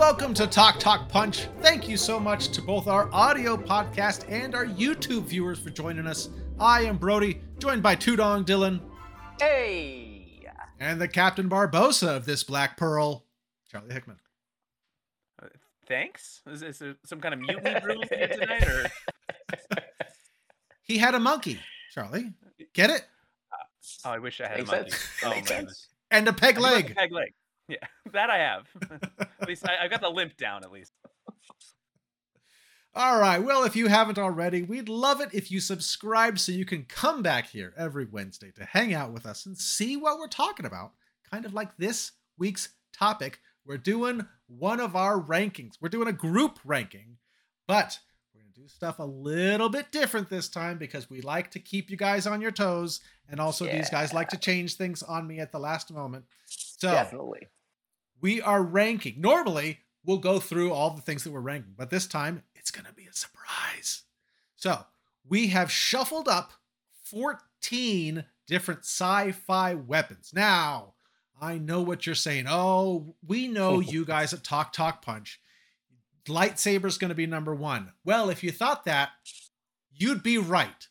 welcome to Talk Talk Punch. Thank you so much to both our audio podcast and our YouTube viewers for joining us. I am Brody, joined by Tudong Dylan. Hey! And the Captain Barbossa of this Black Pearl, Charlie Hickman. Uh, thanks. Is, is there some kind of mutiny brewing here tonight, or he had a monkey, Charlie? Get it? Oh, I wish I had Makes a monkey. sense. Oh, Makes man. sense. And a peg I do have a leg. Peg leg. Yeah, that I have. at least I, I got the limp down. At least. All right. Well, if you haven't already, we'd love it if you subscribe so you can come back here every Wednesday to hang out with us and see what we're talking about. Kind of like this week's topic. We're doing one of our rankings. We're doing a group ranking, but we're going to do stuff a little bit different this time because we like to keep you guys on your toes. And also, these guys like to change things on me at the last moment. So, Definitely. We are ranking. Normally, we'll go through all the things that we're ranking, but this time it's going to be a surprise. So, we have shuffled up 14 different sci fi weapons. Now, I know what you're saying. Oh, we know you guys at Talk Talk Punch. Lightsaber's going to be number one. Well, if you thought that, you'd be right.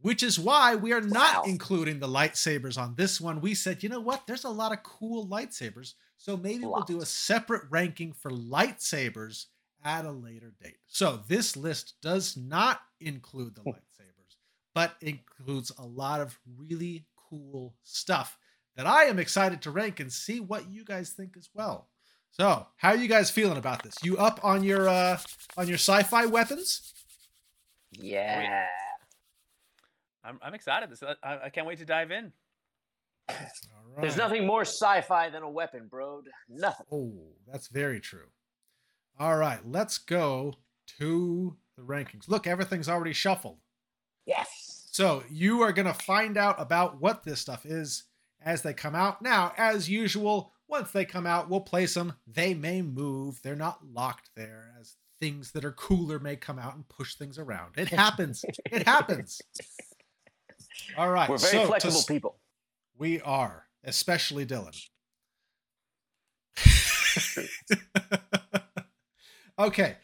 Which is why we are not Wow. including the lightsabers on this one. We said, you know what? There's a lot of cool lightsabers. So maybe we'll do a separate ranking for lightsabers at a later date. So this list does not include the lightsabers, but includes a lot of really cool stuff that I am excited to rank and see what you guys think as well. So, how are you guys feeling about this? You up on your uh on your sci-fi weapons? Yeah. I'm, I'm excited. This I, I can't wait to dive in. All There's nothing more sci-fi than a weapon, bro. Nothing. Oh, that's very true. All right, let's go to the rankings. Look, everything's already shuffled. Yes. So you are going to find out about what this stuff is as they come out. Now, as usual, once they come out, we'll place them. They may move. They're not locked there as things that are cooler may come out and push things around. It happens. it happens. All right. We're very so flexible s- people. We are, especially Dylan. okay.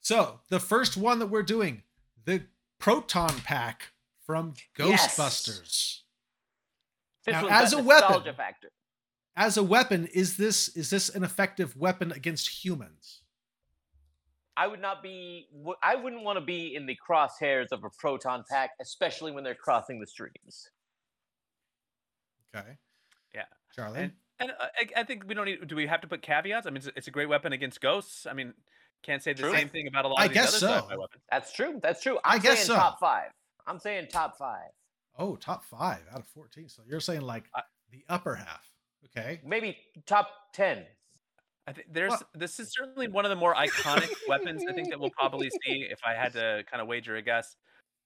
So the first one that we're doing, the proton pack from Ghostbusters. This Now, as a weapon- factor. As a weapon, is this is this an effective weapon against humans? I would not be. I wouldn't want to be in the crosshairs of a proton pack, especially when they're crossing the streams. Okay. Yeah. Charlie. And, and uh, I, I think we don't need. Do we have to put caveats? I mean, it's, it's a great weapon against ghosts. I mean, can't say the True. same thing about a lot I of these guess other so. weapons. That's true. That's true. I I'm guess so. top five. I'm saying top five. oh, top five out of fourteen. So you're saying like I- the upper half. Okay. Maybe top ten. I think there's Well- this is certainly one of the more iconic weapons I think that we'll probably see if I had to kind of wager a guess.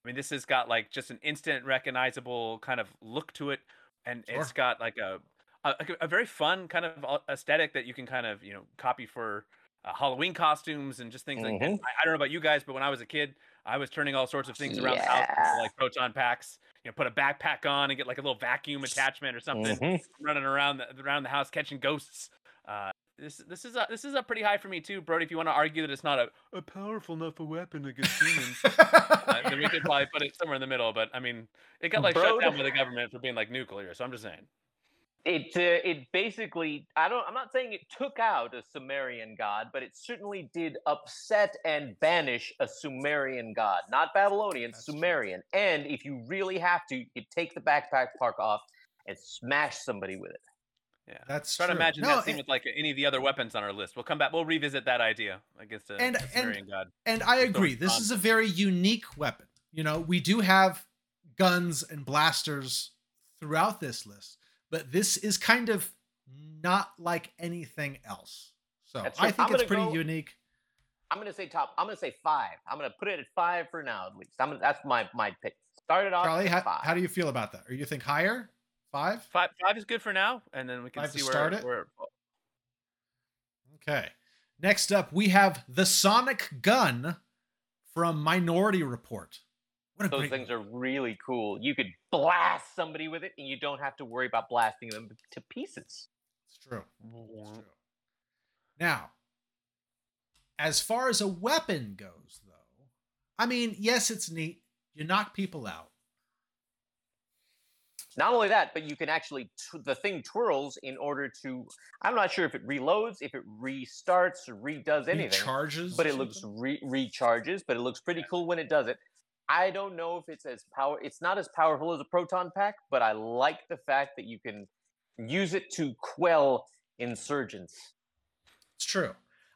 I mean, this has got like just an instant recognizable kind of look to it, and it's got like a, a a very fun kind of aesthetic that you can kind of you know copy for uh, Halloween costumes and just things like that. Mhm. I, I don't know about you guys, but when I was a kid, I was turning all sorts of things around the house like proton packs. You know, put a backpack on and get like a little vacuum attachment or something Mhm. running around the, around the house catching ghosts. Uh, this this is a, this is up pretty high for me too, Brody. If you want to argue that it's not a, a powerful enough a weapon against humans, uh, then we could probably put it somewhere in the middle. But I mean, it got like shut down by the government for being like nuclear. So I'm just saying. It uh, it basically I don't I'm not saying it took out a Sumerian god, but it certainly did upset and banish a Sumerian god, not Babylonian, That's true. Sumerian. And if you really have to, you take the backpack park off and smash somebody with it. Yeah. That's Try to true. imagine No, that scene and- with like any of the other weapons on our list. We'll come back. We'll revisit that idea against a, And- a and- Sumerian god. And I agree. This on. is a very unique weapon. You know, we do have guns and blasters throughout this list, but this is kind of not like anything else. So I think I'm it's pretty go- unique. I'm gonna say top. I'm gonna say five. I'm gonna put it at five for now at least. I'm gonna, that's my my pick. Started off Charlie, at how, five. how do you feel about that? Or you think higher? Five? Five five is good for now, and then we can Five to see where, start it? where Okay. Next up, we have the Sonic Gun from Minority Report. What a Those great things are really cool. You could blast somebody with it, and you don't have to worry about blasting them to pieces. It's true. It's mm-hmm. true. Now, as far as a weapon goes, though, I mean, yes, it's neat. You knock people out. Not only that, but you can actually t- the thing twirls in order to. I'm not sure if it reloads, if it restarts, or redoes anything. Recharges, but it looks re- recharges. But it looks pretty cool when it does it. I don't know if it's as power. It's not as powerful as a proton pack, but I like the fact that you can use it to quell insurgents. It's true.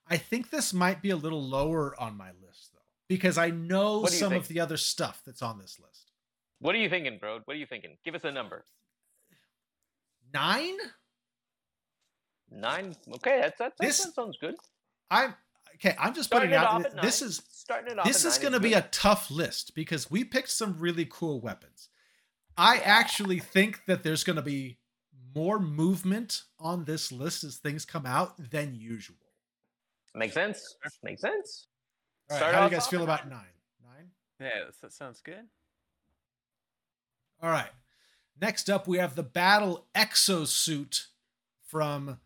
I think this might be a little lower on my list though, because I know some think? of the other stuff that's on this list. What are you thinking, bro? What are you thinking? Give us a number. Nine. Nine. Okay, that's, that's this, that sounds good. I'm okay. I'm just starting putting it out. This is starting it off. This is going to be a tough list because we picked some really cool weapons. I actually think that there's going to be more movement on this list as things come out than usual. Makes sense. Makes sense. All right, how do you guys feel about nine? Nine? Yeah, that sounds good. All right. Next up, we have the Battle Exosuit from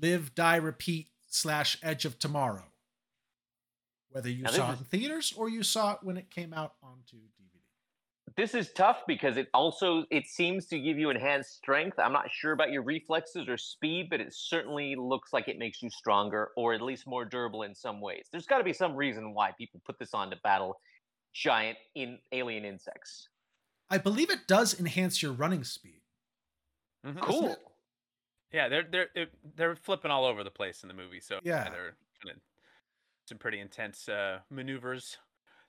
Live, Die, Repeat slash Edge of Tomorrow. Whether you now, saw it in theaters or you saw it when it came out onto DVD. this is tough because it also it seems to give you enhanced strength. I'm not sure about your reflexes or speed, but it certainly looks like it makes you stronger or at least more durable in some ways. There's got to be some reason why people put this on to battle giant in alien insects. I believe it does enhance your running speed. Mm-hmm. Cool. Yeah, they're they're they're flipping all over the place in the movie. So yeah, they're kind of some pretty intense uh, maneuvers.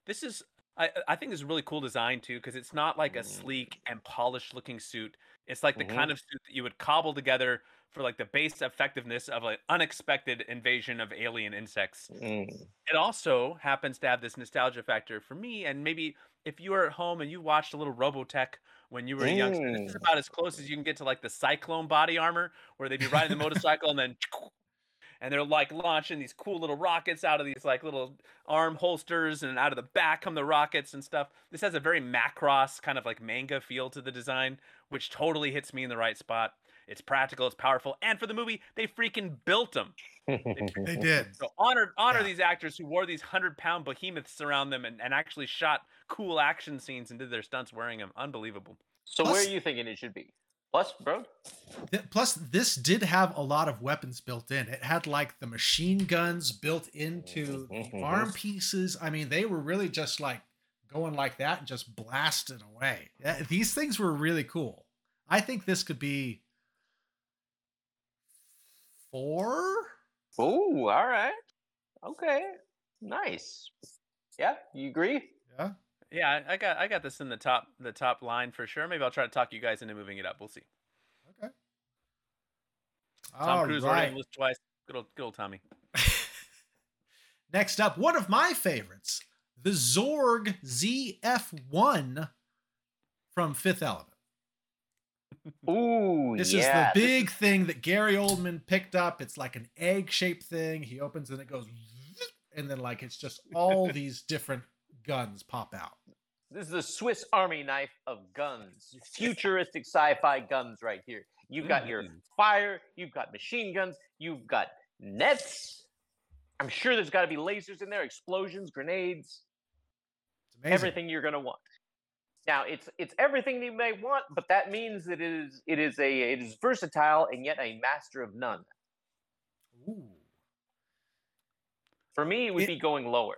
This is I I think it's a really cool design too because it's not like a mm. sleek and polished looking suit. It's like the mm-hmm. kind of suit that you would cobble together for like the base effectiveness of an unexpected invasion of alien insects. Mm. It also happens to have this nostalgia factor for me, and maybe if you were at home and you watched a little Robotech when you were a youngster, this is mm. about as close as you can get to like the Cyclone body armor, where they'd be riding the motorcycle and then and they're like launching these cool little rockets out of these like little arm holsters and out of the back come the rockets and stuff. This has a very macross kind of like manga feel to the design which totally hits me in the right spot. It's practical it's powerful and for the movie they freaking built them they did. So honor honor yeah. these actors who wore these 100 pound behemoths around them and, and actually shot cool action scenes and did their stunts wearing them unbelievable. So Plus, where are you thinking it should be Plus, bro. Plus, this did have a lot of weapons built in. It had like the machine guns built into the arm pieces. I mean, they were really just like going like that and just blasting away. These things were really cool. I think this could be four. Oh, all right. Okay. Nice. Yeah, you agree? Yeah. Yeah, I got I got this in the top the top line for sure. Maybe I'll try to talk you guys into moving it up. We'll see. Okay. Tom All Cruise right. already twice. Good old, good old Tommy. Next up, one of my favorites, the Zorg ZF1 from Fifth Element. Ooh, this yeah. is the big thing that Gary Oldman picked up. It's like an egg-shaped thing. He opens and it goes, and then like it's just all these different guns pop out. This is the Swiss Army knife of guns. Futuristic sci-fi guns right here. You've got mm-hmm. your fire, you've got machine guns, you've got nets. I'm sure there's got to be lasers in there, explosions, grenades, everything you're going to want. Now, it's it's everything you may want, but that means that it is it is a it is versatile and yet a master of none. Ooh. For me, it would it, be going lower.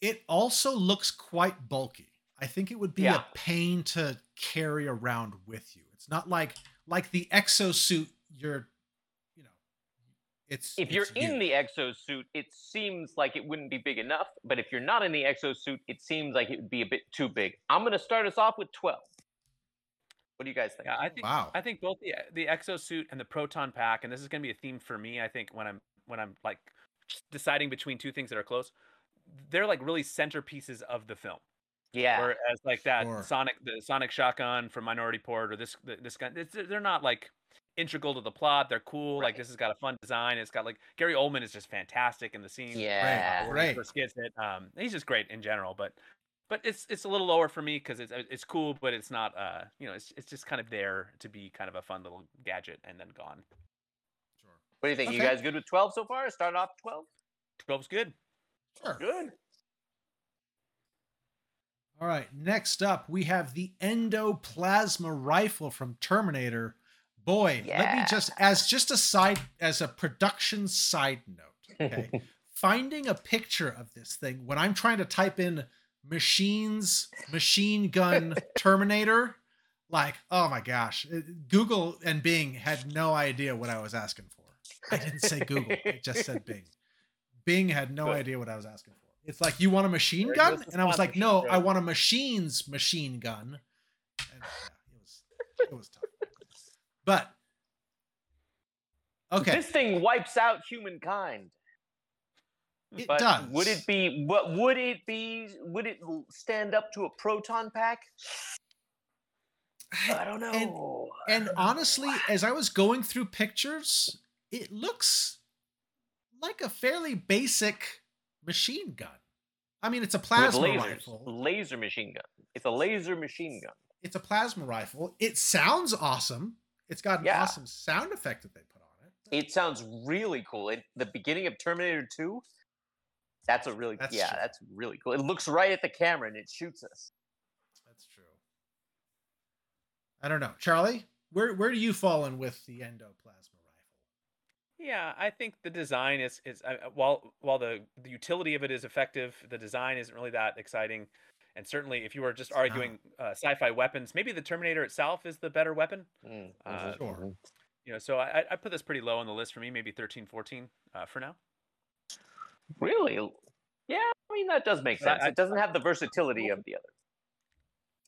It also looks quite bulky. I think it would be yeah. a pain to carry around with you. It's not like like the exosuit you're you know it's if you're it's in you. the exosuit it seems like it wouldn't be big enough but if you're not in the exosuit it seems like it would be a bit too big i'm going to start us off with 12 what do you guys think yeah, i think wow. i think both the the exosuit and the proton pack and this is going to be a theme for me i think when i'm when i'm like deciding between two things that are close they're like really centerpieces of the film. Yeah. Whereas like that sure. Sonic the Sonic shotgun from Minority Report or this this gun, they're not like integral to the plot. They're cool. Right. Like this has got a fun design. It's got like Gary Oldman is just fantastic in the scene. Yeah, right. First gets it. Um, he's just great in general. But but it's it's a little lower for me because it's it's cool, but it's not. Uh, you know, it's it's just kind of there to be kind of a fun little gadget and then gone. Sure. What do you think? Okay. You guys good with twelve so far? Starting off twelve. 12's good. Sure. Good. All right. Next up, we have the endoplasma rifle from Terminator. Boy, let me just as just a side as a production side note. Okay. Finding a picture of this thing when I'm trying to type in machines, machine gun Terminator, like, oh my gosh. Google and Bing had no idea what I was asking for. I didn't say Google, it just said Bing. Bing had no idea what I was asking for. It's like, you want a machine gun? And I was like, no, I want a machine's machine gun. And yeah, it was it was tough. But okay. This thing wipes out humankind. It but does. Would it be what would it be would it stand up to a proton pack? I don't know. And, and honestly, as I was going through pictures, it looks like a fairly basic machine gun. I mean, it's a plasma lasers, rifle. Laser machine gun. It's a laser machine gun. It's a plasma rifle. It sounds awesome. It's got an Yeah. awesome sound effect that they put on it. It sounds really cool. It, the beginning of Terminator 2, that's a really That's yeah, true. that's really cool. It looks right at the camera and it shoots us. That's true. I don't know, Charlie. Where where do you fall in with the endoplasma? Yeah, I think the design is is uh, uh, while while the the utility of it is effective, the design isn't really that exciting. And certainly, if you were just arguing uh, sci-fi weapons, maybe the Terminator itself is the better weapon. Mm, Uh, Sure. mhm. You know, so I, I put this pretty low on the list for me, maybe 13, 14 uh, for now. Really? Yeah, I mean that does make But I- sense. I- it doesn't have the versatility of the other.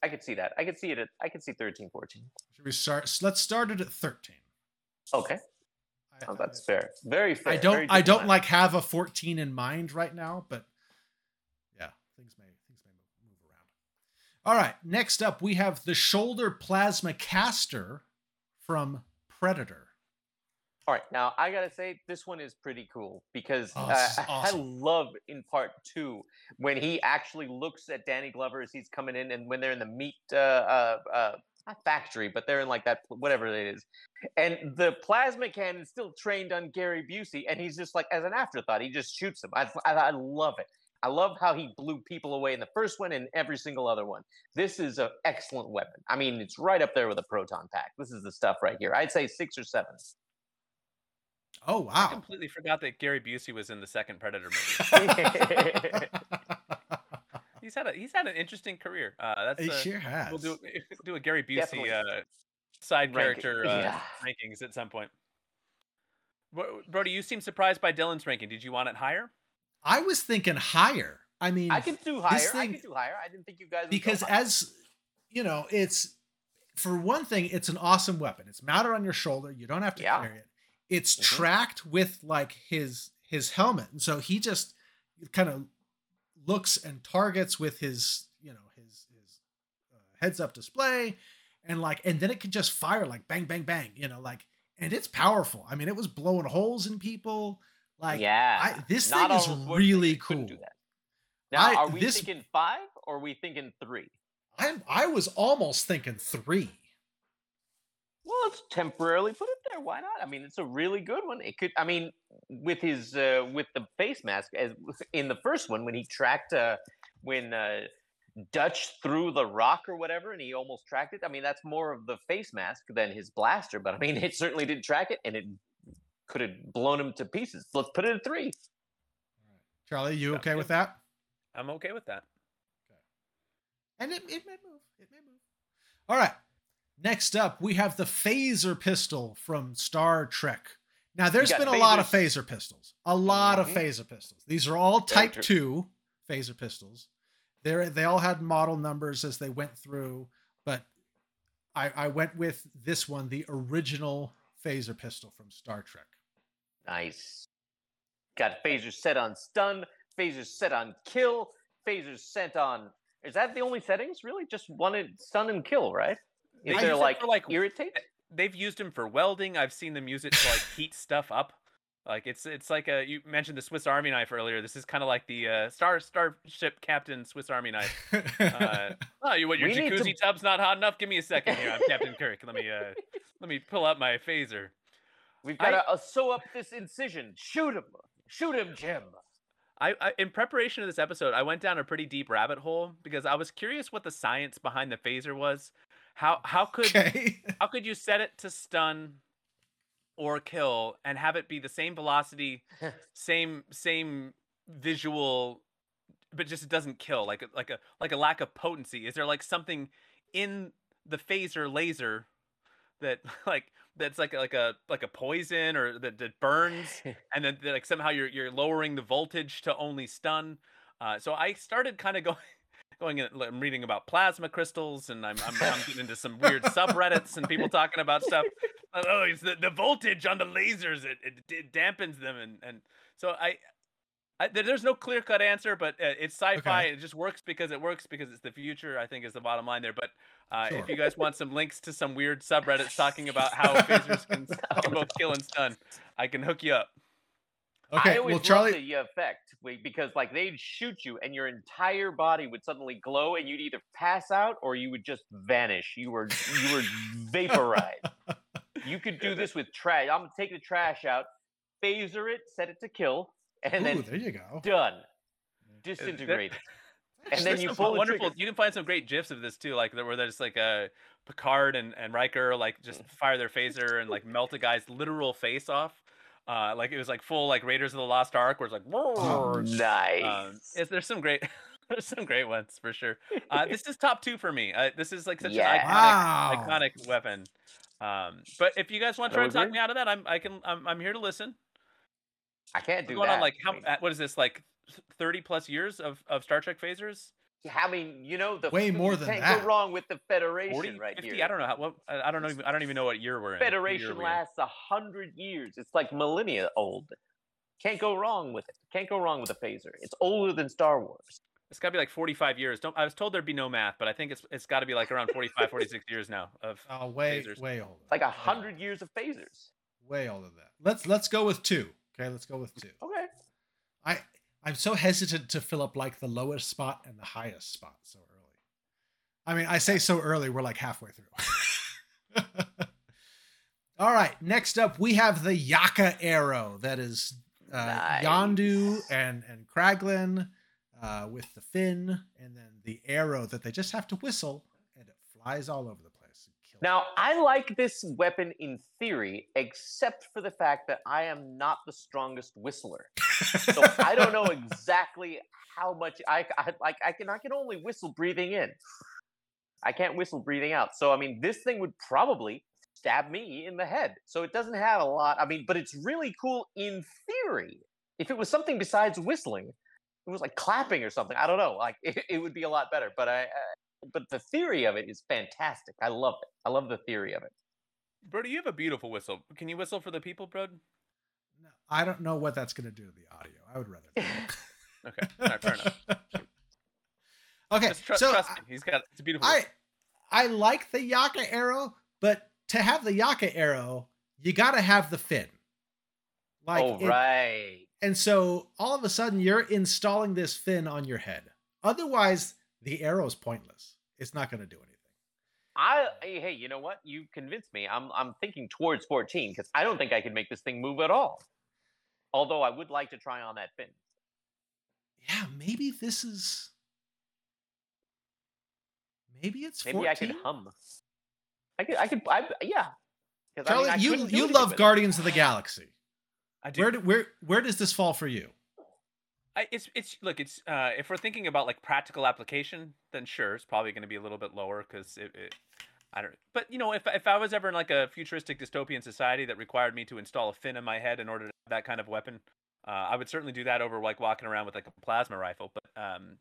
I could see that. I could see it at I could see 13, 14. Should we start? Let's start it at thirteen. Okay. Oh, that's fair. Very fair. I don't I don't like have a 14 in mind right now, but yeah, things may things may move, around. All right, next up we have the shoulder plasma caster from Predator. All right, now I gotta say this one is pretty cool because Oh, uh, is I love in part two when he actually looks at Danny Glover as he's coming in, and when they're in the meat uh, uh, uh, not factory, but they're in like that whatever it is, and the plasma cannon is still trained on Gary Busey, and he's just like as an afterthought, he just shoots them. I, I, I love it. I love how he blew people away in the first one and every single other one. This is an excellent weapon. I mean, it's right up there with a proton pack. This is the stuff right here. I'd say six or seven. Oh I wow. completely forgot that Gary Busey was in the second Predator movie. he's had a he's had an interesting career. Uh, that's he uh, sure has. we'll do do a Gary Busey uh, side Ranking, character uh, yeah. rankings at some point. Brody, you seem surprised by Dylan's ranking. Did you want it higher? I was thinking higher. I mean, I can do higher. I thing- could do higher. I didn't think you guys would because higher. as you know, it's for one thing, it's an awesome weapon. It's mounted on your shoulder. You don't have to Yeah. carry it. It's Mhm. tracked with like his his helmet, and so he just kind of looks and targets with his you know his his uh, heads up display, and like and then it can just fire like bang bang bang. You know, like and it's powerful. I mean, it was blowing holes in people. Like yeah, I, this Not thing is all of us would, really cool. Do that. Now, I- are we this- thinking five or are we thinking three? I I was almost thinking three. Well, let's temporarily put it there. Why not? I mean, it's a really good one. It could. I mean, with his uh, with the face mask, as in the first one when he tracked uh, when uh, Dutch threw the rock or whatever, and he almost tracked it. I mean, that's more of the face mask than his blaster. But I mean, it certainly did track it, and it could have blown him to pieces. Let's put it at three. Charlie, you okay with that? I'm okay with that. And it, it may move. It may move. All right. Next up, we have the phaser pistol from Star Trek. Now, there's been a lot of phaser pistols. A lot of Mhm. phaser pistols. These are all Type. 2 phaser pistols. They're, they all had model numbers as they went through, but I, I went with this one, the original phaser pistol from Star Trek. Nice. Got phasers set on stun, phasers set on kill, phasers set on. Is that the only settings? Really, just one stun and kill, right? Is They there use it like, irritate? They've used him for welding. I've seen them use it to like heat stuff up. Like it's it's like a you mentioned the Swiss Army knife earlier. This is kind of like the uh, Star Starship Captain Swiss Army knife. Uh, oh, you what? Your We jacuzzi to- tub's not hot enough? Give me a second here. I'm Captain Kirk. Let me uh, let me pull out my phaser. We've got to uh, sew up this incision. Shoot him, shoot him, Jim. I, I in preparation of this episode, I went down a pretty deep rabbit hole because I was curious what the science behind the phaser was. How how could Okay. how could you set it to stun or kill and have it be the same velocity, same same visual, but just it doesn't kill like a, like a like a lack of potency? Is there like something in the phaser laser that like that's like a, like a like a poison or that, that burns and then like somehow you're you're lowering the voltage to only stun. Uh, so I started kind of going going in, I'm reading about plasma crystals and I'm I'm, I'm getting into some weird subreddits and people talking about stuff. Oh, it's the, the voltage on the lasers it, it, it dampens them and and so I. I, there's no clear cut answer, but uh, it's sci-fi. Okay. It just works because it works because it's the future. I think is the bottom line there. But uh, Sure. if you guys want some links to some weird subreddits talking about how phasers can, can both kill and stun, I can hook you up. Okay. I always Well, Charlie. loved the effect because like they'd shoot you and your entire body would suddenly glow and you'd either pass out or you would just vanish. You were you were vaporized. You could do this with trash. I'm gonna take the trash out, phaser it, set it to kill, and Ooh, then there you go. done. Disintegrate. And then There's you pull wonderful. trigger. You can find some great gifs of this too, like there- where there's like a Picard and, and Riker like just mm. fire their phaser and like melt a guy's literal face off. Uh, like it was like full like Raiders of the Lost Ark, where it's like, Oh, nice. um, it's, there's some great, there's some great ones for sure. Uh, this is top two for me. Uh, this is like such Yeah. an iconic, Wow. iconic weapon. Um, but if you guys want to try to talk me out of that, I'm I can I'm, I'm here to listen. I can't We're do going that. on like how I mean, uh, what is this like thirty plus years of, of Star Trek phasers? I mean, you know, the Way more than can't that. go wrong with the Federation 40, right 50? here. I don't know how. What, I I don't know. Even, I don't even know what year we're in. Federation we in. lasts a hundred years. It's like millennia old. Can't go wrong with it. Can't go wrong with a phaser. It's older than Star Wars. It's got to be like 45 years. Don't. I was told there'd be no math, but I think it's it's got to be like around 45, 46 years now of. Oh, way, Phasers. way older. Like a way hundred years of phasers. Way older than that. Let's let's go with two. Okay, let's go with two. Okay. I I'm so hesitant to fill up like the lowest spot and the highest spot so early. I mean, I say so early, we're like halfway through. All right, next up we have the Yaka arrow that is uh, Nice. Yondu and and Kraglin uh, with the fin, and then the arrow that they just have to whistle and it flies all over the place. and kills Now I like this weapon in theory, except for the fact that I am not the strongest whistler. So I don't know exactly how much I, I like. I can I can only whistle breathing in. I can't whistle breathing out. So I mean, this thing would probably stab me in the head. So it doesn't have a lot. I mean, but it's really cool in theory. If it was something besides whistling, it was like clapping or something. I don't know. Like it, it would be a lot better. But I. But the theory of it is fantastic. I love it. I love the theory of it. Brody, you have a beautiful whistle. Can you whistle for the people, Brod? No, I don't know what that's going to do to the audio. I would rather. Okay, all right, fair enough. okay, Just tru- so trust me. He's got. It's a beautiful. I whistle. I like the Yaka arrow, but to have the Yaka arrow, you got to have the fin. Like, oh it- right. and so all of a sudden you're installing this fin on your head. Otherwise, the arrow's pointless. It's not going to do anything. I hey, hey, you know what? You convinced me. I'm I'm thinking towards 14 because I don't think I can make this thing move at all. Although I would like to try on that fin. Yeah, maybe this is. Maybe it's Maybe 14? I could hum. I could I could I yeah. 'Cause, I Charlie, mean, I you you love. Guardians of the Galaxy. I do. Where do, where where does this fall for you? I, it's it's look it's uh if we're thinking about like practical application then sure it's probably going to be a little bit lower because it, it I don't but you know if if I was ever in like a futuristic dystopian society that required me to install a fin in my head in order to have that kind of weapon uh, I would certainly do that over like walking around with like a plasma rifle but um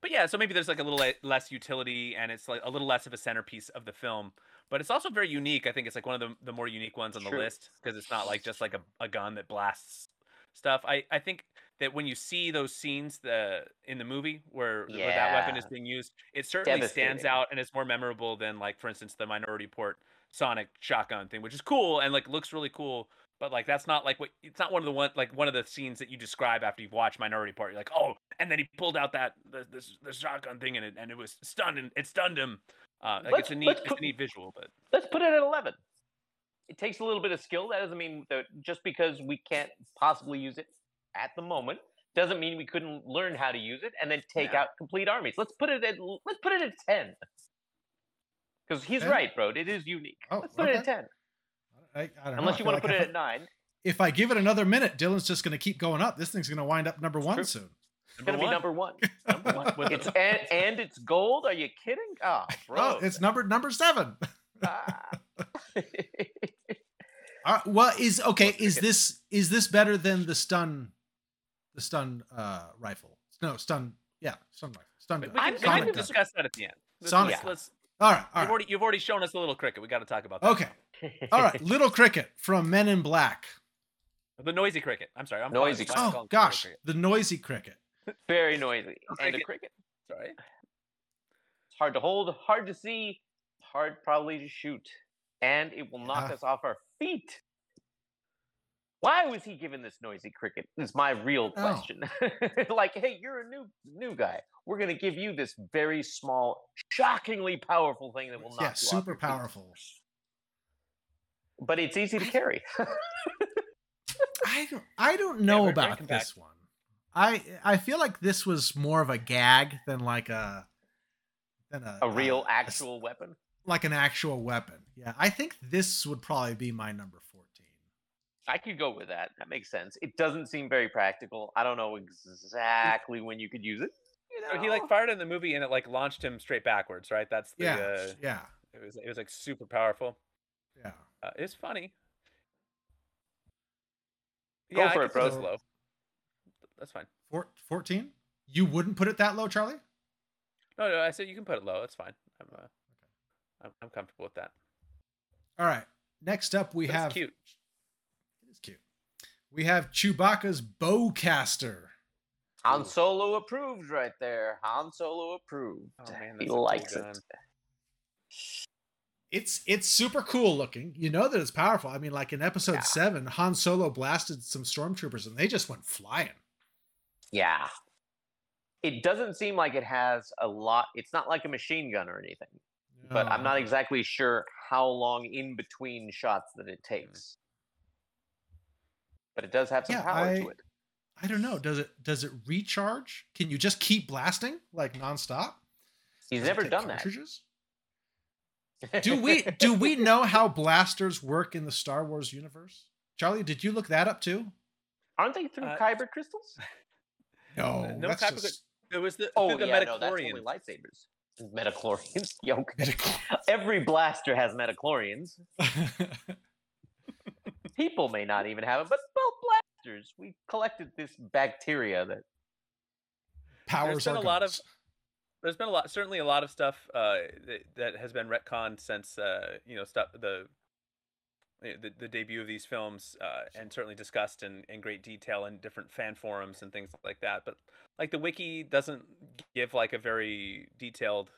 but yeah so maybe there's like a little less utility and it's like a little less of a centerpiece of the film but it's also very unique I think it's like one of the, the more unique ones on the True. list because it's not like just like a, a gun that blasts stuff I I think that when you see those scenes the in the movie where, where that weapon is being used, it certainly stands out and it's more memorable than like for instance the Minority Report Sonic shotgun thing, which is cool and like looks really cool. But like that's not like what it's not one of the one like one of the scenes that you describe after you've watched Minority Report. You're like, oh, and then he pulled out that the this the shotgun thing and it and it was stunned and it stunned him. Uh, like Let's- it's a neat let's it's a neat visual, but Let's put it at 11. It takes a little bit of skill. That doesn't mean that just because we can't possibly use it at the moment doesn't mean we couldn't learn how to use it and then take Yeah. out complete armies. Let's put it at let's put it at ten. Because he's 10? right, bro. It is unique. Oh, let's put it at ten. I, I don't know. Unless I you want to like put if it at nine. If I give it another minute, Dylan's just going to keep going up. This thing's going to wind up number one true. soon. It's gonna be number one. Number one. It's and, and it's gold. Are you kidding? Oh, bro. Oh, it's number number seven. Ah. Uh, well, is okay. Is this is this better than the stun, the stun uh, rifle? No, stun. Yeah, stun rifle. Stun we gun. can, I'm we Sonic can gun. discuss that at the end. Let's, Sonic. let's, let's- All right, all you've, already, you've already shown us a little cricket. We got to talk about that. okay, all right. Little cricket from Men in Black. The noisy cricket. I'm sorry. I'm Noisy it- I'm Oh calling gosh, cricket. the noisy cricket. Very noisy. And the get- cricket. Sorry. It's hard to hold, hard to see, hard probably to shoot. And it will knock Yeah. us off our feet. Why was he given this noisy cricket? Is my real Oh. question. like, hey, you're a new new guy. We're gonna give you this very small, shockingly powerful thing that will knock Yeah, super feet. powerful. But it's easy to carry. I don't. I don't know we're about drinking back. this one. I I feel like this was more of a gag than like a than a a real, uh, actual weapon. like an actual weapon. Yeah, I think this would probably be my number. I could go with that. That makes sense. It doesn't seem very practical. I don't know exactly when you could use it. You So he like fired in the movie and it like launched him straight backwards, right? That's the. Yeah, Uh, yeah, it was it was like super powerful. yeah. Uh, it's funny. Go yeah, for I it, could bro. low. That's fine. Four, 14? You wouldn't put it that low, Charlie? No, no, I said you can put it low. It's fine. I'm uh, I'm, I'm comfortable with that. All right. Next up, we But it's have cute. It is cute. We have Chewbacca's bowcaster. Han Solo approved right there. Han Solo approved. Oh, man, he that's cool likes it. It's it's super cool looking. You know that it's powerful. I mean, like in Episode Yeah. Seven, Han Solo blasted some stormtroopers and they just went flying. Yeah. It doesn't seem like it has a lot. It's not like a machine gun or anything, but I'm not exactly sure how long in between shots that it takes. But it does have some Yeah, power I- to it. I don't know. Does it does it recharge? Can you just keep blasting like nonstop? He's Does never take done that. Do we do we know how blasters work in the Star Wars universe? Charlie, did you look that up too? Aren't they through Uh, kyber crystals? No, no that's type of just It was the Oh the yeah, no, that's Metachlorian. only lightsabers. Metachlorians. Yo, medical. every blaster has metachlorians. People may not even have them, but well, blasters. We collected this bacteria that powers been our a lot of- There's been a lot, certainly a lot of stuff uh, that, that has been retconned since uh, you know stuff the the, the debut of these films, uh, and certainly discussed in, in great detail in different fan forums and things like that. But like the wiki doesn't give like a very detailed.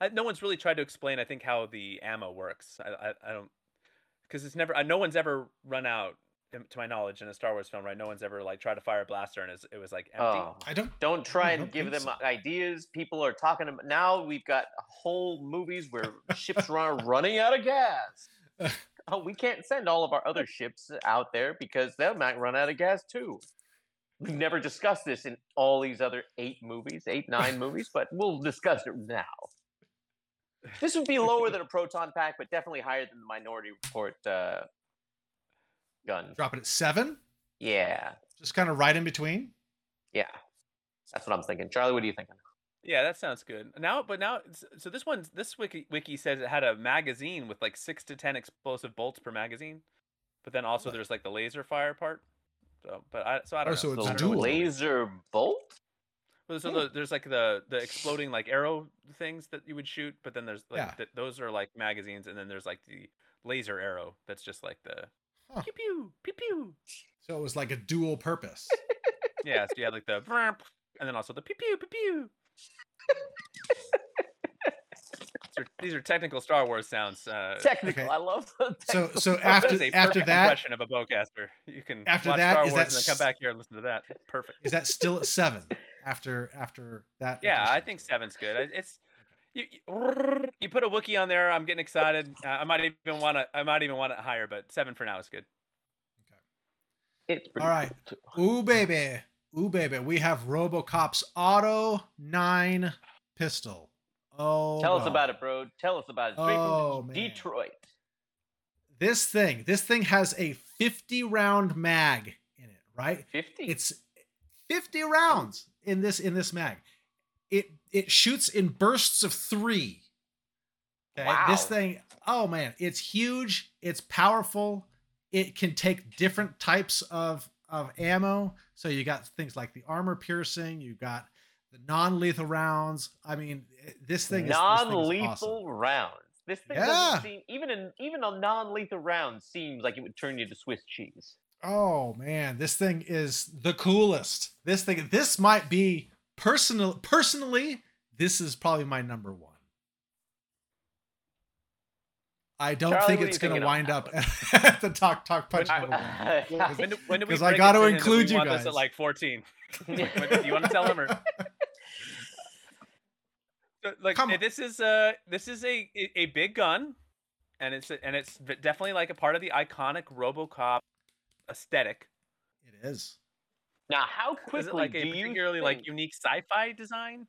I, no one's really tried to explain. I think how the ammo works. I I, I don't because it's never. Uh, no one's ever run out. To my knowledge, in a Star Wars film, right? No one's ever like tried to fire a blaster and it was like empty. oh, I don't. don't try and don't give them so. ideas. People are talking about now. We've got whole movies where ships are running out of gas. Oh, we can't send all of our other ships out there because they might run out of gas too. We've never discussed this in all these other eight movies, eight, nine movies, but we'll discuss it now. This would be lower than a proton pack, but definitely higher than the Minority Report uh, gun. Drop it at seven. Yeah, Just kind of right in between. yeah, that's what I'm thinking. Charlie, what are you thinking? Yeah, that sounds good. Now, but now, so this one, this wiki wiki says it had a magazine with like six to ten explosive bolts per magazine, but then also there's like the laser fire part. So, but I, so I don't Oh, know. so it's don't The know what- dual. laser bolt? Well, so Hmm. the, there's like the the exploding like arrow things that you would shoot, but then there's like Yeah. th- those are like magazines, and then there's like the laser arrow that's just like the Huh. pew pew pew pew. So it was like a dual purpose. Yeah, so you had like the and then also the pew pew pew pew. These are, these are technical Star Wars sounds. Uh, Technical. okay. I love the So technical so part. that after is a after perfect that impression of a bowcaster. You can After watch that, Star is Wars that and then come s- back here and listen to that. Perfect. is that still at seven? After after that. Yeah, I addition? think seven's good. I- It's you, you, you put a Wookiee on there. I'm getting excited. Uh, I might even want to. I might even want it higher, but seven for now is good. It's All right. cool. Ooh baby, Ooh, baby, we have RoboCop's Auto 9 pistol. Oh, Tell us God. about it, bro. Tell us about it. Straight Oh, from man. Detroit. This thing, this thing has a 50 round mag in it, right? 50. It's 50 rounds in this in this mag. It it shoots in bursts of 3. Okay? This thing, oh man, it's huge, it's powerful. It can take different types of of ammo. So you got things like the armor piercing, you got the non-lethal rounds. I mean, eh, this thing is this thing is non-lethal awesome. rounds. This thing Yeah. doesn't seem even in even a non-lethal round seems like it would turn you to Swiss cheese. Oh man, this thing is the coolest. This thing, this might be personal. Personally, this is probably my number one. I don't Charlie, think it's going to wind up at the talk talk punch. I- number one. When do, when do I gotta it to him that include you this guys. at like 14. When- do you want to tell him or? Like Come eh, on. this is a this is a a- a big gun, and it's a- and it's definitely like a part of the iconic RoboCop aesthetic. It is. now, how quickly Is it like do a you particularly like unique sci-fi design?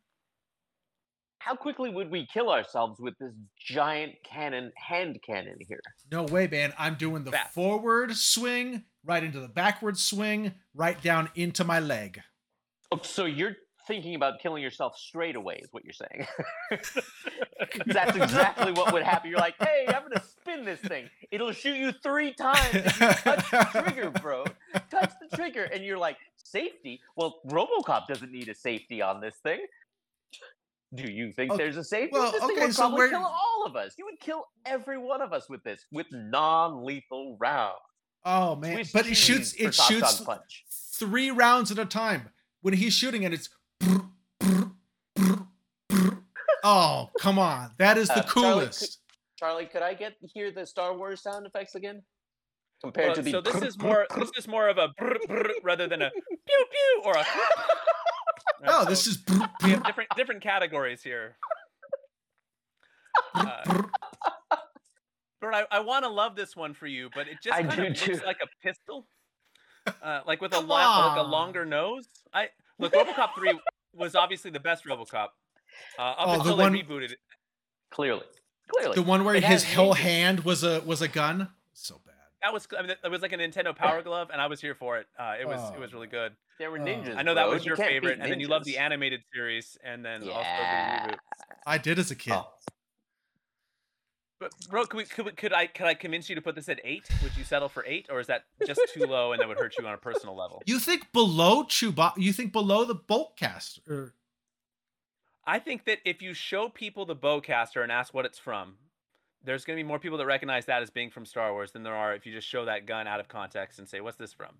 How quickly would we kill ourselves with this giant cannon hand cannon here? No way, man. I'm doing the Fast. forward swing, right into the backward swing, right down into my leg. Oh, so you're thinking about killing yourself straight away, is what you're saying? That's exactly what would happen. You're like, hey, I'm gonna spin this thing. It'll shoot you three times. If you touch the trigger, bro. Touch the trigger, and you're like, safety? Well, RoboCop doesn't need a safety on this thing. Do you think Okay, there's a safety? well, this thing okay, would so probably where- kill all of us. You would kill every one of us with this, with non-lethal rounds. Oh man, Swiss but it shoots. It shoots punch. three rounds at a time. When he's shooting it, it's. Oh, come on. That is the Uh, Charlie, coolest. Charlie, could I get hear the Star Wars sound effects again? Compared Well, to the so this is more this is more of a brr, brr, rather than a pew pew or a. No, Right, this so is. we have different different categories here. Uh, Bert, I, I want to love this one for you, but it just I kind do of looks too. like a pistol, uh, like with a Come lo- like a longer nose. I look, RoboCop three was obviously the best RoboCop uh, up Oh, the until one- rebooted it. clearly, clearly. The one where It his whole hand was a was a gun. So bad. That was I mean, it was like a Nintendo Power Glove, and I was here for it. Uh, it was it was Oh, really good. There were Oh. ninjas. I know that bro. was You your can't favorite, and then you love the animated series, and then also the reboot. I did as a kid. Oh. But bro, could, we, could, we, could I could I convince you to put this at eight? Would you settle for eight, or is that just too low and that would hurt you on a personal level? You think below Chewbacca? You think below the Boltcast? Or I think that if you show people the bowcaster and ask what it's from, there's going to be more people that recognize that as being from Star Wars than there are if you just show that gun out of context and say, "What's this from?"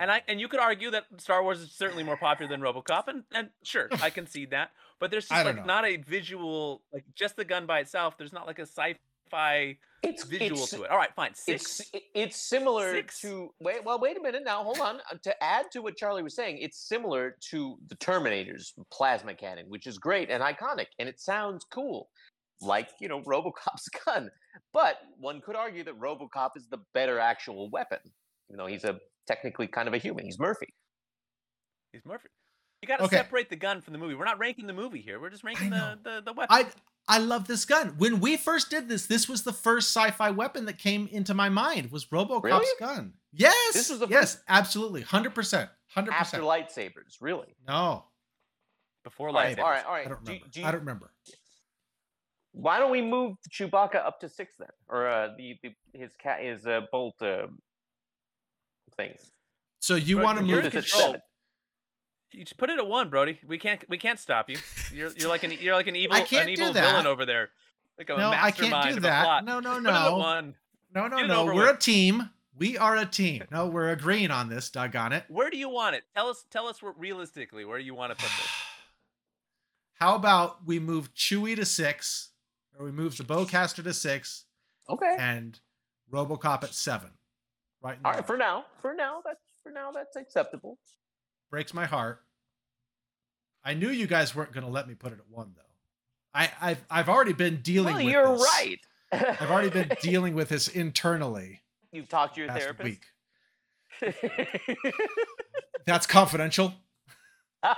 And I and you could argue that Star Wars is certainly more popular than RoboCop, and, and sure, I concede that. But there's just like know. not a visual, like just the gun by itself. There's not like a sci-fi It's visual it's, to it. All right, fine, six. It's it's similar Six. to wait. Well, wait a minute now. Hold on. Uh, To add to what Charlie was saying, it's similar to the Terminator's plasma cannon, which is great and iconic, and it sounds cool, like you know RoboCop's gun. But one could argue that RoboCop is the better actual weapon, even though he's a technically kind of a human. He's Murphy. He's Murphy. You got to Okay. separate the gun from the movie. We're not ranking the movie here. We're just ranking the, the the weapon. I I love this gun. When we first did this, this was the first sci-fi weapon that came into my mind. Was RoboCop's Really? gun? Yes. This was the yes, absolutely, hundred percent, hundred percent. After percent. lightsabers, really. No, Before lightsabers. all right, all right. I don't Do- remember. do I don't remember. Why don't we move Chewbacca up to six then, or uh, the, the his cat his uh, bolt uh, things? So you want to move? the This seven. You just put it at one, Brody. We can't we can't stop you. You're you're like an you're like an evil an evil villain over there. Like a No, I can't do that. No, no, Put it at no, one. no, no, Get no. We're a team. We are a team. No, we're agreeing on this. Doggone it. Where do you want it? Tell us tell us where, realistically where you want to put this. How about we move Chewie to six, we move the Bowcaster to six, Okay. and RoboCop at seven? Right. All now. right. For now, for now, that's for now that's acceptable. breaks my heart. I knew you guys weren't going to let me put it at one, though. I, I've I've already been dealing. Well, with you're this. right. I've already been dealing with this internally You've talked to your therapist. week. That's confidential. All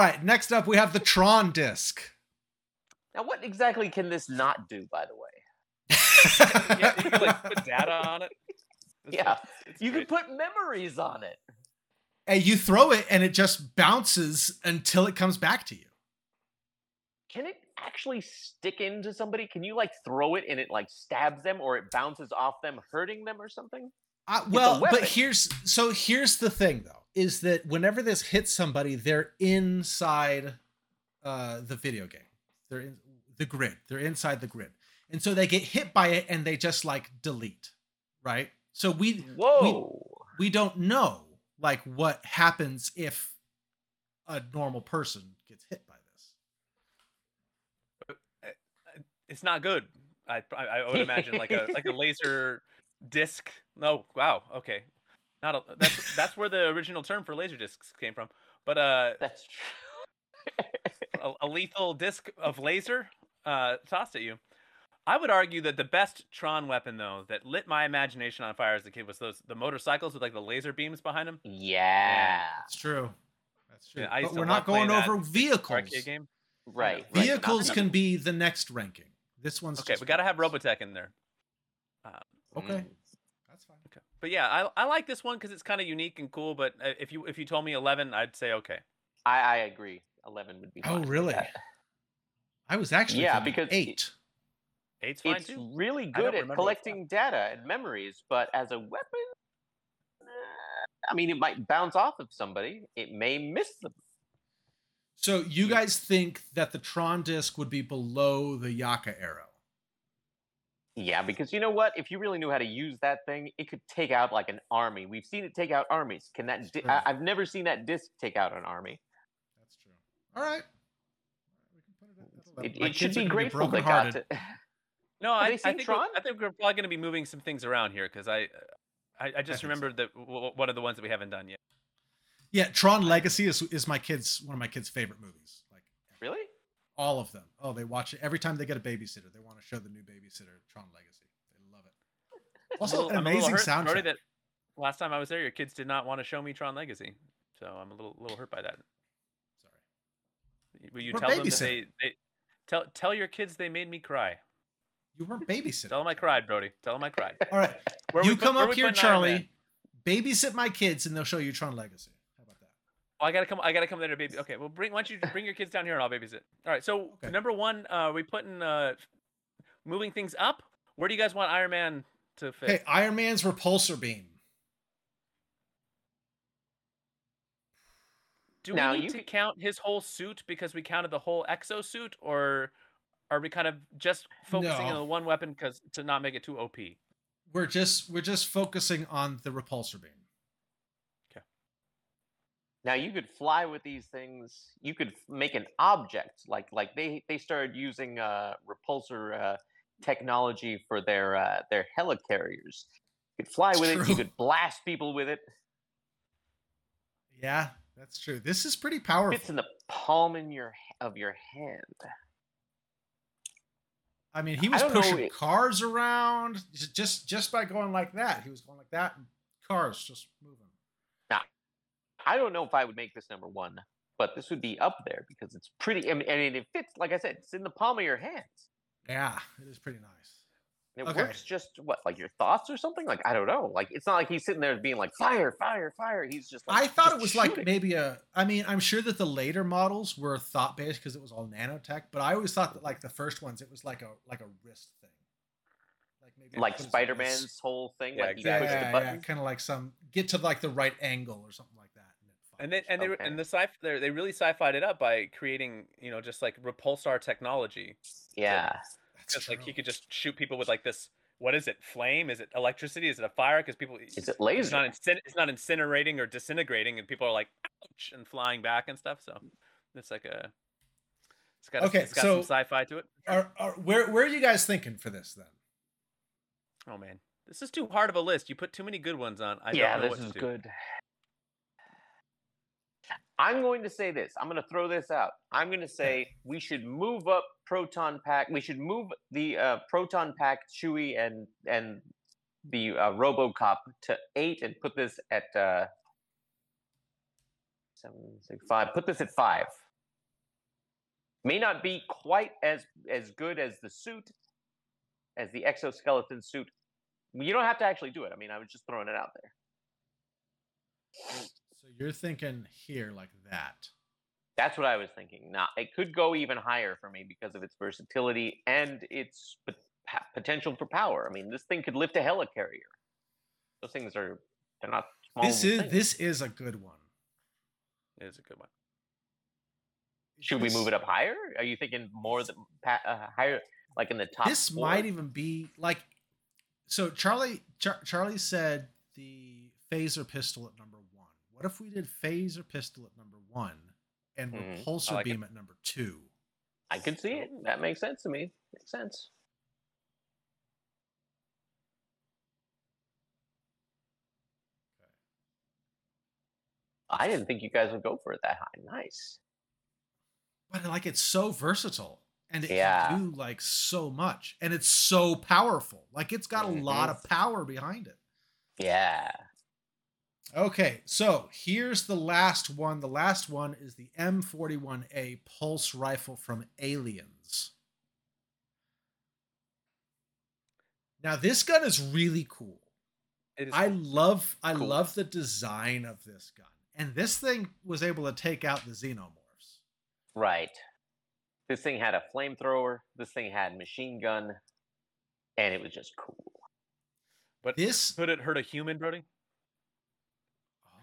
right, next up we have the Tron disc. Now, what exactly can this not do? By the way, yeah, you can like put data on it. It's Yeah, like- it's you can put memories on it. and you throw it and it just bounces until it comes back to you. Can it actually stick into somebody? Can you like throw it and it like stabs them, or it bounces off them, hurting them, or something? Uh, well, but here's so here's the thing though is that whenever this hits somebody, they're inside uh, the video game. They're in the grid. They're inside the grid, and so they get hit by it and they just like delete, right? So we Whoa! we don't know like what happens if a normal person gets hit by this. It's not good. I I, I would imagine like a like a laser disc. No, wow. Okay, not a, that's that's where the original term for laser discs came from. But uh, That's true. a, a lethal disc of laser uh, tossed at you. I would argue that the best Tron weapon, though, that lit my imagination on fire as a kid, was those the motorcycles with like the laser beams behind them. yeah. That's true. That's true. Yeah, but we're not going over vehicles. Arcade game. Right. right. Vehicles can be the next ranking. This one's Okay, just we got to have. Robotech in there. Um, Okay, Mm. that's fine. okay, but yeah, I, I like this one because it's kind of unique and cool. But uh, if you if you told me eleven, I'd say okay. I, I agree. Eleven would be. Oh, fine with really? that. I was actually Yeah, because eight. Eight's fine It's too. really good at collecting data and memories, but as a weapon, I mean, it might bounce off of somebody. It may miss them. So you guys think that the Tron disc would be below the Yaka arrow? Yeah, because you know what? If you really knew how to use that thing, it could take out like an army. We've seen it take out armies. Can that? Di- I- I've never seen that disc take out an army. That's true. All right. We can put it It, level. My it should be grateful they got to. No, I, I think we're, Tron? I think we're probably going to be moving some things around here because I, I I just so. remembered that w- w- one of the ones that we haven't done yet. Yeah, Tron Legacy is is my kids one of my kids' favorite movies. Like Really? all of them. Oh, they watch it every time they get a babysitter. They want to show the new babysitter Tron Legacy. They love it. I'm Also, little- I'm a amazing hurt, soundtrack. that last time I was there, your kids did not want to show me Tron Legacy, so I'm a little little hurt by that. Will you We're tell them they, they tell tell your kids they made me cry? you weren't babysitting. Tell them I cried, Brody. Tell them I cried. All right, you put- come where up here, putting Iron Man? Charlie. Babysit my kids, and they'll show you Tron Legacy. How about that? Oh, I gotta come. I gotta come there to baby. Okay, well, bring. Why don't you bring your kids down here and I'll babysit. All right. So Okay. number one, uh, we putting uh, moving things up. Where do you guys want Iron Man to fit? Hey, Iron Man's repulsor beam. Do Now, we need to could- count his whole suit because we counted the whole exosuit, or are we kind of just focusing on the one weapon because to not make it too OP? We're just we're just focusing on the repulsor beam. Okay. Now you could fly with these things. You could make an object like like they they started using uh, repulsor uh, technology for their uh, their helicarriers. You could fly with it. You could blast people with it. Yeah, that's true. This is pretty powerful. Fits in the palm in your of your hand. I mean, he was don't know pushing cars around just just by going like that. He was going like that, and cars just moving. Now, I don't know if I would make this number one, but this would be up there because it's pretty. I mean, and it fits. Like I said, it's in the palm of your hands. Yeah, it is pretty nice. And it Okay. works just what, like your thoughts or something? Like I don't know. Like it's not like he's sitting there being like fire, fire, fire. He's just. like I thought it was like maybe a. I mean, I'm sure that the later models were thought based because it was all nanotech, but I always thought that like the first ones, it was like a like a wrist thing, like maybe like Spider wrist- Man's whole thing. Yeah, like Yeah, yeah, the yeah, button. kind of like some get to like the right angle or something like that. And then and they were Okay. and the sci they they really sci-fied it up by creating you know just like repulsor technology. Yeah. That's Just like he could just shoot people with like this. What is it? Flame? Is it electricity? Is it a fire? Because people Is it It's laser? not incin- it's not incinerating or disintegrating, and people are like ouch and flying back and stuff. So it's like a it's got a- Okay, it's got so- some sci-fi to it. Are, are, where where are you guys thinking for this then? Oh man, this is too hard of a list. You put too many good ones on. I yeah, don't know this what is to do. good. I'm going to say this. I'm going to throw this out. I'm going to say we should move up proton pack. We should move the uh, proton pack Chewie and and the uh, RoboCop to eight and put this at uh, Seven, six, five. Put this at five. May not be quite as as good as the suit, as the exoskeleton suit. You don't have to actually do it. I mean, I was just throwing it out there. So you're thinking here like that. That's what I was thinking. Now it could go even higher for me because of its versatility and its pot- pa- potential for power. I mean, this thing could lift a helicarrier. Those things are they're not small. This is things. this is a good one. It is a good one. Should we move it up higher? Are you thinking more than uh, higher, like in the top? This four? might even be like so Charlie Char- Charlie said the phaser pistol at number 1. What if we did phaser pistol at number 1 and Mhm. repulsor like it. beam at number 2? I could see it. That makes sense to me. Makes sense. I didn't think you guys would go for it that high. Nice. But like it's so versatile and it Yeah. can do like so much and it's so powerful. Like it's got a lot of power behind it. Yeah. Okay, so here's the last one. The last one is the M41A pulse rifle from Aliens. Now this gun is really cool. It is I cool. love I Cool. love the design of this gun. And this thing was able to take out the xenomorphs. Right. This thing had a flamethrower. This thing had machine gun, and it was just cool. but This could it hurt a human, Brody?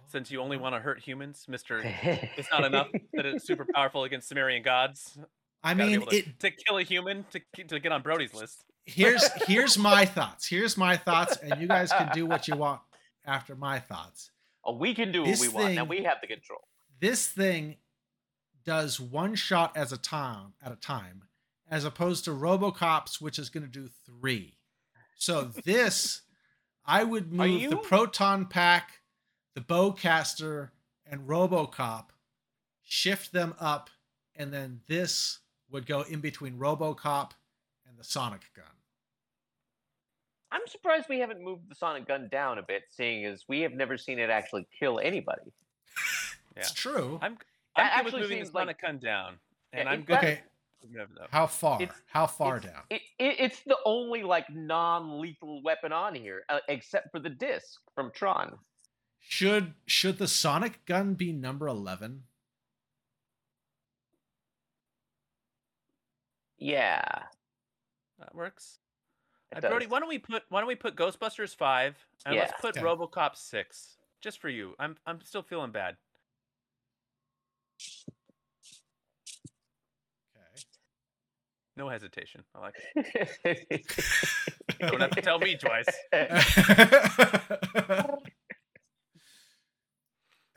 Since you only want to hurt humans, Mister. it's It's not enough that it's super powerful against Sumerian gods. I mean to, it to kill a human to to get on Brody's list. here's here's my thoughts. Here's my thoughts, and you guys can do what you want after my thoughts. Oh, we can do what This we want, and we have the control. This thing does one shot as a time at a time, as opposed to RoboCop's, which is going to do three. So this, I would move the proton pack, the bowcaster, and RoboCop, shift them up, and then this would go in between RoboCop and the Sonic gun. I'm surprised we haven't moved the sonic gun down a bit, seeing as we have never seen it actually kill anybody. It's true. I'm I'm good with actually moving the seems like- Sonic gun down, Yeah, and I'm good. Okay, with moving it up. how far? It's- How far it's, down? It, it, it's the only like non-lethal weapon on here, uh, except for the disc from Tron. Should should the Sonic gun be number eleven? Yeah, That works. it Uh, Brody, does. why don't we put why don't we put Ghostbusters five and let's put Okay. RoboCop six just for you. I'm I'm still feeling bad. No hesitation. I like it. Don't have to tell me twice.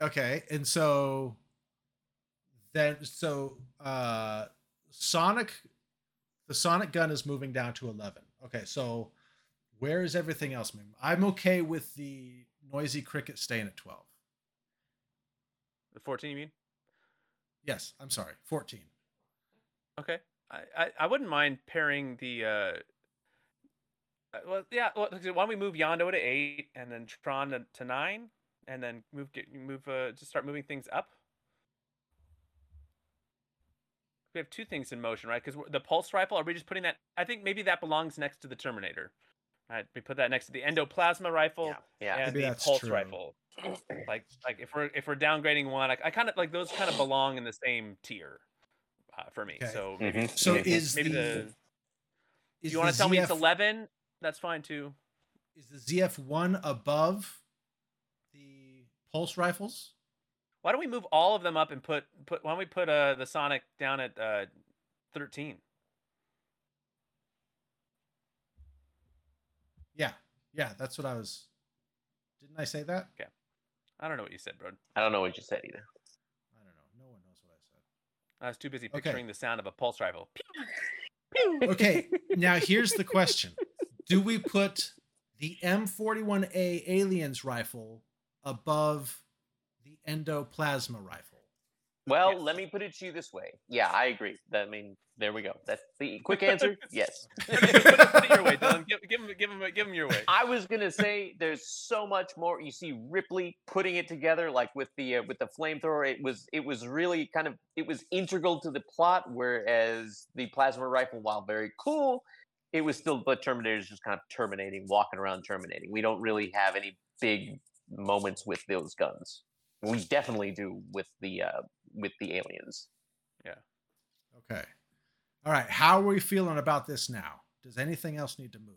okay, and so then so uh Sonic the Sonic gun is moving down to 11. Okay, so where is everything else moving? I'm okay with the noisy cricket staying at 12. The fourteen, you mean? Yes, I'm sorry. 14. Okay. I, I, I wouldn't mind pairing the uh uh, well yeah well, why don't we move Yondu to eight and then Tron to, to nine and then move get move uh just start moving things up. We have two things in motion, right? Because the pulse rifle, are we just putting that? I think maybe that belongs next to the Terminator. Right, we put that next to the endoplasma rifle yeah, yeah. and Maybe the pulse true. rifle. Like, like if we're if we're downgrading one, I, I kind of like those kind of belong in the same tier uh, for me. Okay. So maybe Mhm. So is maybe the, the is you want to tell me it's 11? That's fine too. Is the ZF1 above the pulse rifles? Why don't we move all of them up and put put why don't we put uh the Sonic down at uh 13? Yeah. Yeah, that's what I was Didn't I say that? Okay, I don't know what you said, bro. I don't know what you said either. I don't know. No one knows what I said. I was too busy Okay. picturing the sound of a pulse rifle. Okay, now here's the question. Do we put the M41A aliens rifle above the endoplasma rifle? Well, Yes. let me put it to you this way. Yeah, I agree. That, I mean, there we go. That's the quick answer. yes. put, it, put it- put it your way, Dylan. Give, give him, give him, give him your way. I was gonna say there's so much more. You see Ripley putting it together, like with the uh, with the flamethrower. It was it was really kind of it was integral to the plot. Whereas the plasma rifle, while very cool, it was still but Terminator's just kind of terminating, walking around terminating. We don't really have any big moments with those guns. We definitely do with the uh, with the aliens. Yeah. Okay. All right. How are we feeling about this now? Does anything else need to move?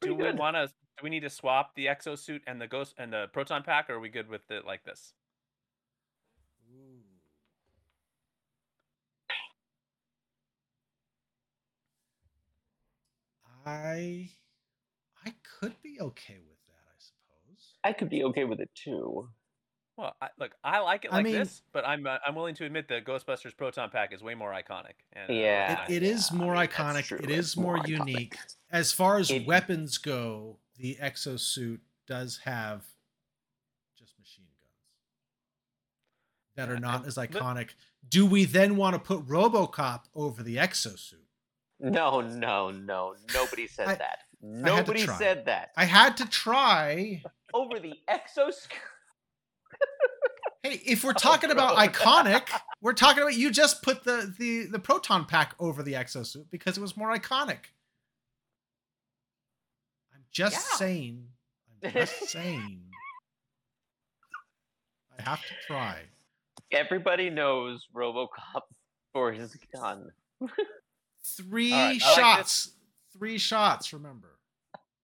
Do Pretty we want to? Do we need to swap the exosuit and the ghost and the proton pack, or are we good with it like this? I I could be okay with that, I suppose. I could be okay with it too. Well, I, look, I like it I like mean- this, but I'm uh, I'm willing to admit that Ghostbusters proton pack is way more iconic. And, uh, Yeah. It, it is yeah, I more mean, iconic. It's is more, more iconic. unique. As far as It- weapons go, the exosuit does have just machine guns that are not as let- iconic. Do we then want to put RoboCop over the exosuit? No, no, no. Nobody said I- that. Nobody said that. I had to try. Over the exos. Hey, if we're oh, talking about iconic, we're talking about you just put the the the proton pack over the exosuit because it was more iconic. I'm just Yeah. saying. I'm just saying. I have to try. Everybody knows RoboCop for his gun. Three right, I like shots. Three shots, remember.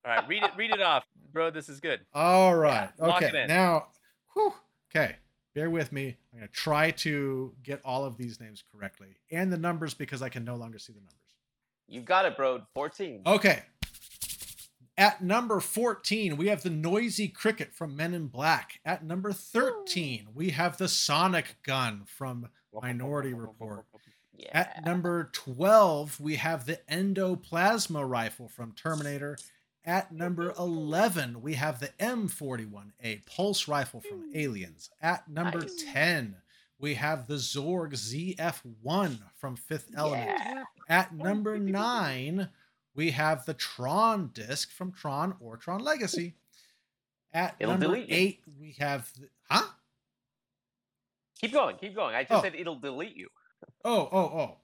All right, read it, read it off, bro. This is good. All right. lock it okay. in. Now, whew, okay. Bear with me. I'm going to try to get all of these names correctly and the numbers because I can no longer see the numbers. You've got it, bro. 14. Okay. At number 14, we have the noisy cricket from Men in Black. At number 13, we have the sonic gun from Minority Report. yeah. At number 12, we have the endoplasma rifle from Terminator. At number 11, we have the M41A pulse rifle from hmm. Aliens. At number Nice. 10, we have the Zorg ZF1 from Fifth Element. Yeah. At number nine, we have the Tron disc from Tron or Tron Legacy. At It'll number delete you. eight, we have the, huh? Keep going. Keep going. I just Oh. said it'll delete you. Oh, oh, oh.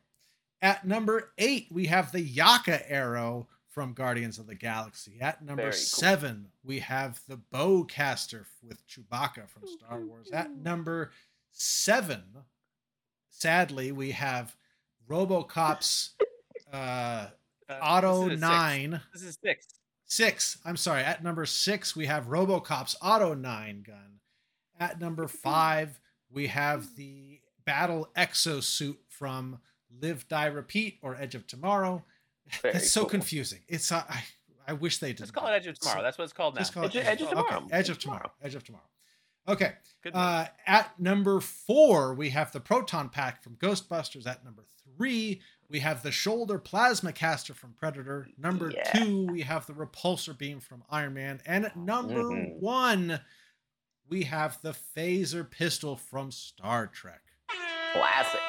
At number eight, we have the Yaka arrow from Guardians of the Galaxy. At number Very cool. seven, we have the bowcaster with Chewbacca from Star Wars. At number seven, sadly, we have RoboCop's uh, Uh, Auto this is a six. Nine. This is six. Six. I'm sorry. At number six, we have RoboCop's Auto 9 gun. At number five, we have the Battle Exosuit from Live, Die, Repeat or Edge of Tomorrow. Very That's so cool. confusing. It's uh, I, I wish they did. Let's call it Edge of Tomorrow. That's what it's called now. Just call it Edge- Edge of Okay, Tomorrow. Edge of Tomorrow. Edge of Tomorrow. Okay. Good. Uh, at number four, we have the proton pack from Ghostbusters. At number three, we have the shoulder plasma caster from Predator. Number Yeah. two, we have the repulsor beam from Iron Man. And at number Mhm. one, we have the phaser pistol from Star Trek. Classic.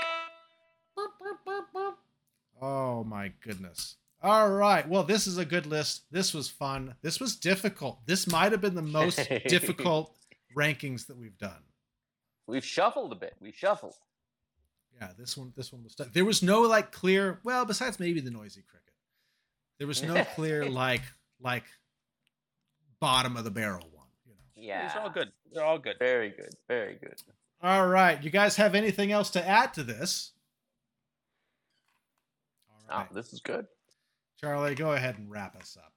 Oh my goodness. All right. Well, this is a good list. This was fun. This was difficult. This might have been the most difficult rankings that we've done. We've shuffled a bit. We've shuffled. Yeah, this one this one was tough. There was no like clear, well, besides maybe the noisy cricket. There was no clear like like bottom of the barrel one, you know. Yeah. It's all good. They're all good. Very good. Very good. All right. You guys have anything else to add to this? All right. Oh, this is good. Charlie, go ahead and wrap us up.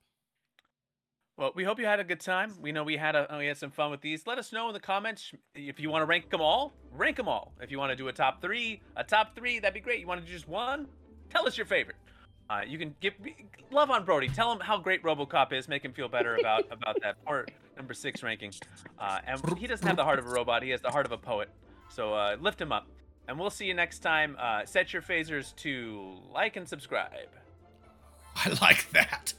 Well, we hope you had a good time. We know we had a we had some fun with these. Let us know in the comments if you want to rank them all. Rank them all. If you want to do a top three, a top three, that'd be great. You want to do just one? Tell us your favorite. Uh, you can give love on Brody. Tell him how great RoboCop is. Make him feel better about about that poor number six ranking. Uh, and he doesn't have the heart of a robot. He has the heart of a poet. So uh, lift him up. And we'll see you next time. Uh, set your phasers to like and subscribe. I like that.